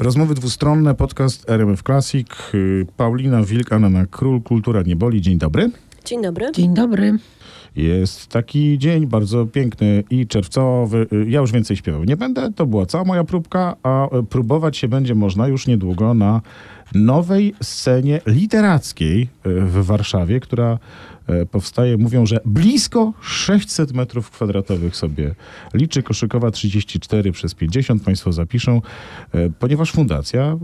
Rozmowy dwustronne, podcast RMF Classic. Y, Paulina Wilk, Anna Król, Kultura nie boli. Dzień dobry. Dzień dobry. Dzień dobry. Jest taki dzień bardzo piękny i czerwcowy. Y, Ja już więcej śpiewał nie będę. To była cała moja próbka, a y, próbować się będzie można już niedługo na nowej scenie literackiej y, w Warszawie, która y, powstaje, mówią, że blisko 600 metrów kwadratowych sobie liczy. Koszykowa 34 przez 50, Państwo zapiszą, y, ponieważ fundacja...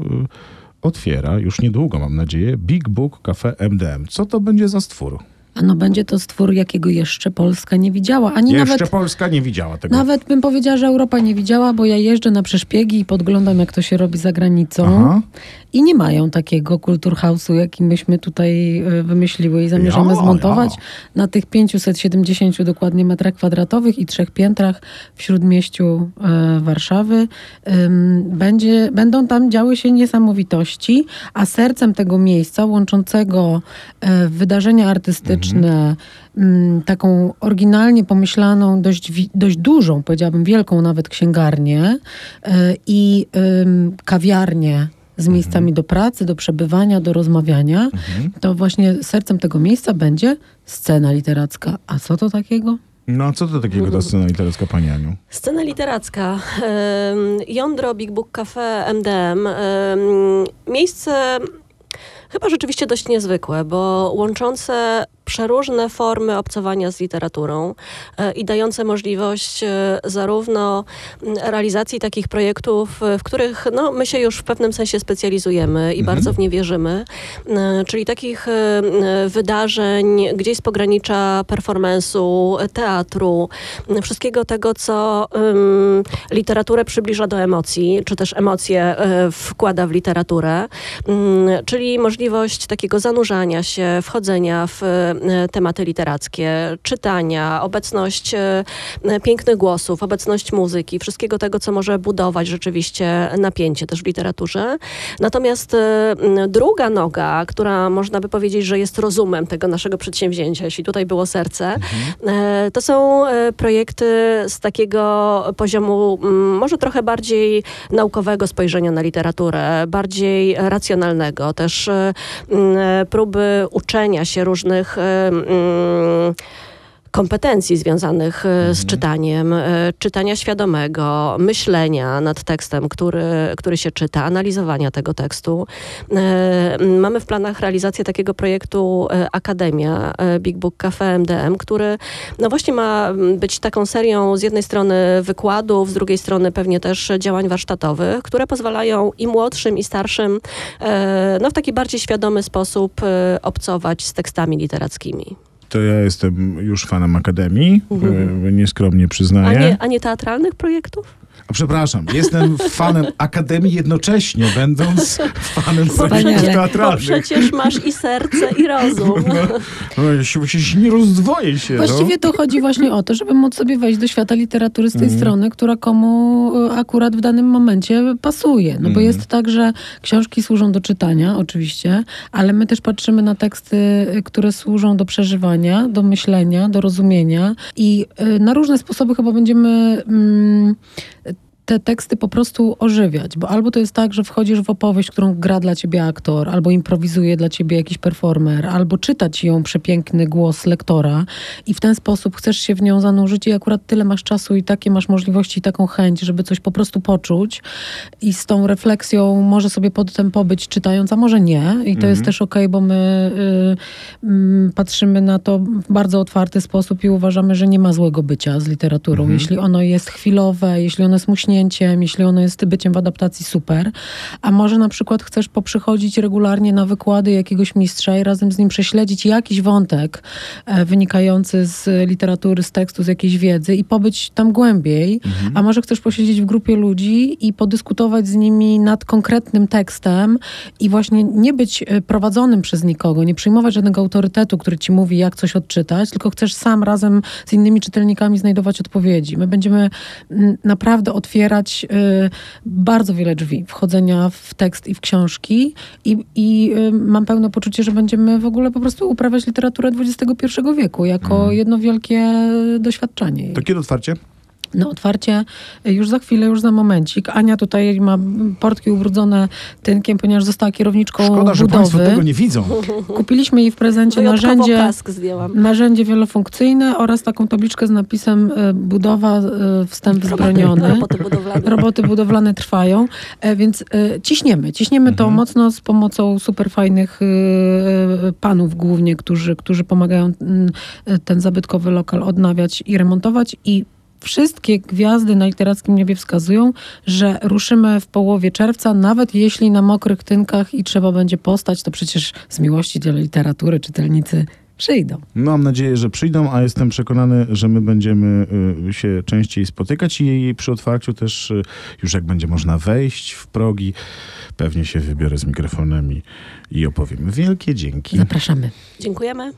Otwiera już niedługo, mam nadzieję, Big Book Cafe MDM. Co to będzie za stwór? No będzie to stwór, jakiego jeszcze Polska nie widziała. Ani Jeszcze nawet, Polska nie widziała tego. nawet bym powiedziała, że Europa nie widziała, bo ja jeżdżę na przeszpiegi i podglądam, jak to się robi za granicą. Aha. I nie mają takiego kulturhausu, jaki myśmy tutaj e, wymyśliły i zamierzamy Ja, zmontować ja. na tych 570 dokładnie metrach kwadratowych i trzech piętrach w śródmieściu e, Warszawy. Będzie, będą tam działy się niesamowitości, a sercem tego miejsca łączącego e, wydarzenia artystyczne, mm, taką oryginalnie pomyślaną, dość, dość dużą, powiedziałabym wielką nawet księgarnię i kawiarnię z miejscami do pracy, do przebywania, do rozmawiania, to właśnie sercem tego miejsca będzie scena literacka. A co to takiego? No a co to takiego ta scena literacka, Pani Aniu? Scena literacka. Jądro Big Book Cafe MDM. Miejsce chyba rzeczywiście dość niezwykłe, bo łączące przeróżne formy obcowania z literaturą e, i dające możliwość e, zarówno realizacji takich projektów, e, w których no, my się już w pewnym sensie specjalizujemy i bardzo w nie wierzymy, czyli takich wydarzeń gdzieś z pogranicza performance'u, e, teatru, wszystkiego tego, co ym, literaturę przybliża do emocji, czy też emocje wkłada w literaturę, czyli możliwość takiego zanurzania się, wchodzenia w tematy literackie, czytania, obecność e, pięknych głosów, obecność muzyki, wszystkiego tego, co może budować rzeczywiście napięcie też w literaturze. Natomiast e, druga noga, która można by powiedzieć, że jest rozumem tego naszego przedsięwzięcia, jeśli tutaj było serce, e, to są e, projekty z takiego poziomu może trochę bardziej naukowego spojrzenia na literaturę, bardziej racjonalnego, też e, próby uczenia się różnych e, mm, kompetencji związanych e, z czytaniem, e, czytania świadomego, myślenia nad tekstem, który, który się czyta, analizowania tego tekstu. E, Mamy w planach realizację takiego projektu Akademia Big Book Cafe MDM, który no właśnie ma być taką serią z jednej strony wykładów, z drugiej strony pewnie też działań warsztatowych, które pozwalają i młodszym, i starszym no w taki bardziej świadomy sposób obcować z tekstami literackimi. To ja jestem już fanem Akademii, e, nieskromnie A przyznaję. nie, a nie teatralnych projektów? A przepraszam, jestem fanem Akademii jednocześnie, będąc fanem bo teatralnych. przecież masz i serce, i rozum. No, ja się, się nie rozdwoję się. Właściwie no. to chodzi właśnie o to, żeby móc sobie wejść do świata literatury z tej Mhm. strony, która komu e, akurat w danym momencie pasuje. No bo Mhm. jest tak, że książki służą do czytania, oczywiście, ale my też patrzymy na teksty, e, które służą do przeżywania, do myślenia, do rozumienia i e, na różne sposoby chyba będziemy mm, te teksty po prostu ożywiać, bo albo to jest tak, że wchodzisz w opowieść, którą gra dla ciebie aktor, albo improwizuje dla ciebie jakiś performer, albo czyta ci ją przepiękny głos lektora i w ten sposób chcesz się w nią zanurzyć i akurat tyle masz czasu i takie masz możliwości i taką chęć, żeby coś po prostu poczuć i z tą refleksją może sobie potem pobyć czytając, a może nie. I to jest też okej, bo my y, mm, patrzymy na to w bardzo otwarty sposób i uważamy, że nie ma złego bycia z literaturą. Jeśli ono jest chwilowe, jeśli ono jest muśnięciem, jeśli ono jest byciem w adaptacji, super. A może na przykład chcesz poprzychodzić regularnie na wykłady jakiegoś mistrza i razem z nim prześledzić jakiś wątek e, wynikający z literatury, z tekstu, z jakiejś wiedzy i pobyć tam głębiej. A może chcesz posiedzieć w grupie ludzi i podyskutować z nimi nad konkretnym tekstem i właśnie nie być e, prowadzonym przez nikogo, nie przyjmować żadnego autorytetu, który ci mówi, jak coś odczytać, tylko chcesz sam razem z innymi czytelnikami znajdować odpowiedzi. My będziemy mm, naprawdę otwierać y, bardzo wiele drzwi wchodzenia w tekst i w książki i, i y, mam pełne poczucie, że będziemy w ogóle po prostu uprawiać literaturę XXI wieku jako jedno wielkie doświadczenie. To kiedy otwarcie? Na otwarcie y, już za chwilę, już za momencik. Ania tutaj ma portki ubrudzone tynkiem, ponieważ została kierowniczką Szkoda, że budowy. Państwo tego nie widzą. Kupiliśmy jej w prezencie Wyjątkowo narzędzie, narzędzie wielofunkcyjne oraz taką tabliczkę z napisem y, budowa, y, wstęp wzbroniony. Roboty budowlane. Roboty budowlane trwają, e, więc e, ciśniemy. Ciśniemy to mocno z pomocą super fajnych e, panów głównie, którzy, którzy pomagają mm, e, ten zabytkowy lokal odnawiać i remontować i Wszystkie gwiazdy na literackim niebie wskazują, że ruszymy w połowie czerwca, nawet jeśli na mokrych tynkach i trzeba będzie postać, to przecież z miłości do literatury czytelnicy przyjdą. Mam nadzieję, że przyjdą, a jestem przekonany, że my będziemy y, się częściej spotykać i przy otwarciu też, y, już jak będzie można wejść w progi, pewnie się wybiorę z mikrofonem i, i opowiem. Wielkie dzięki. Zapraszamy. Dziękujemy.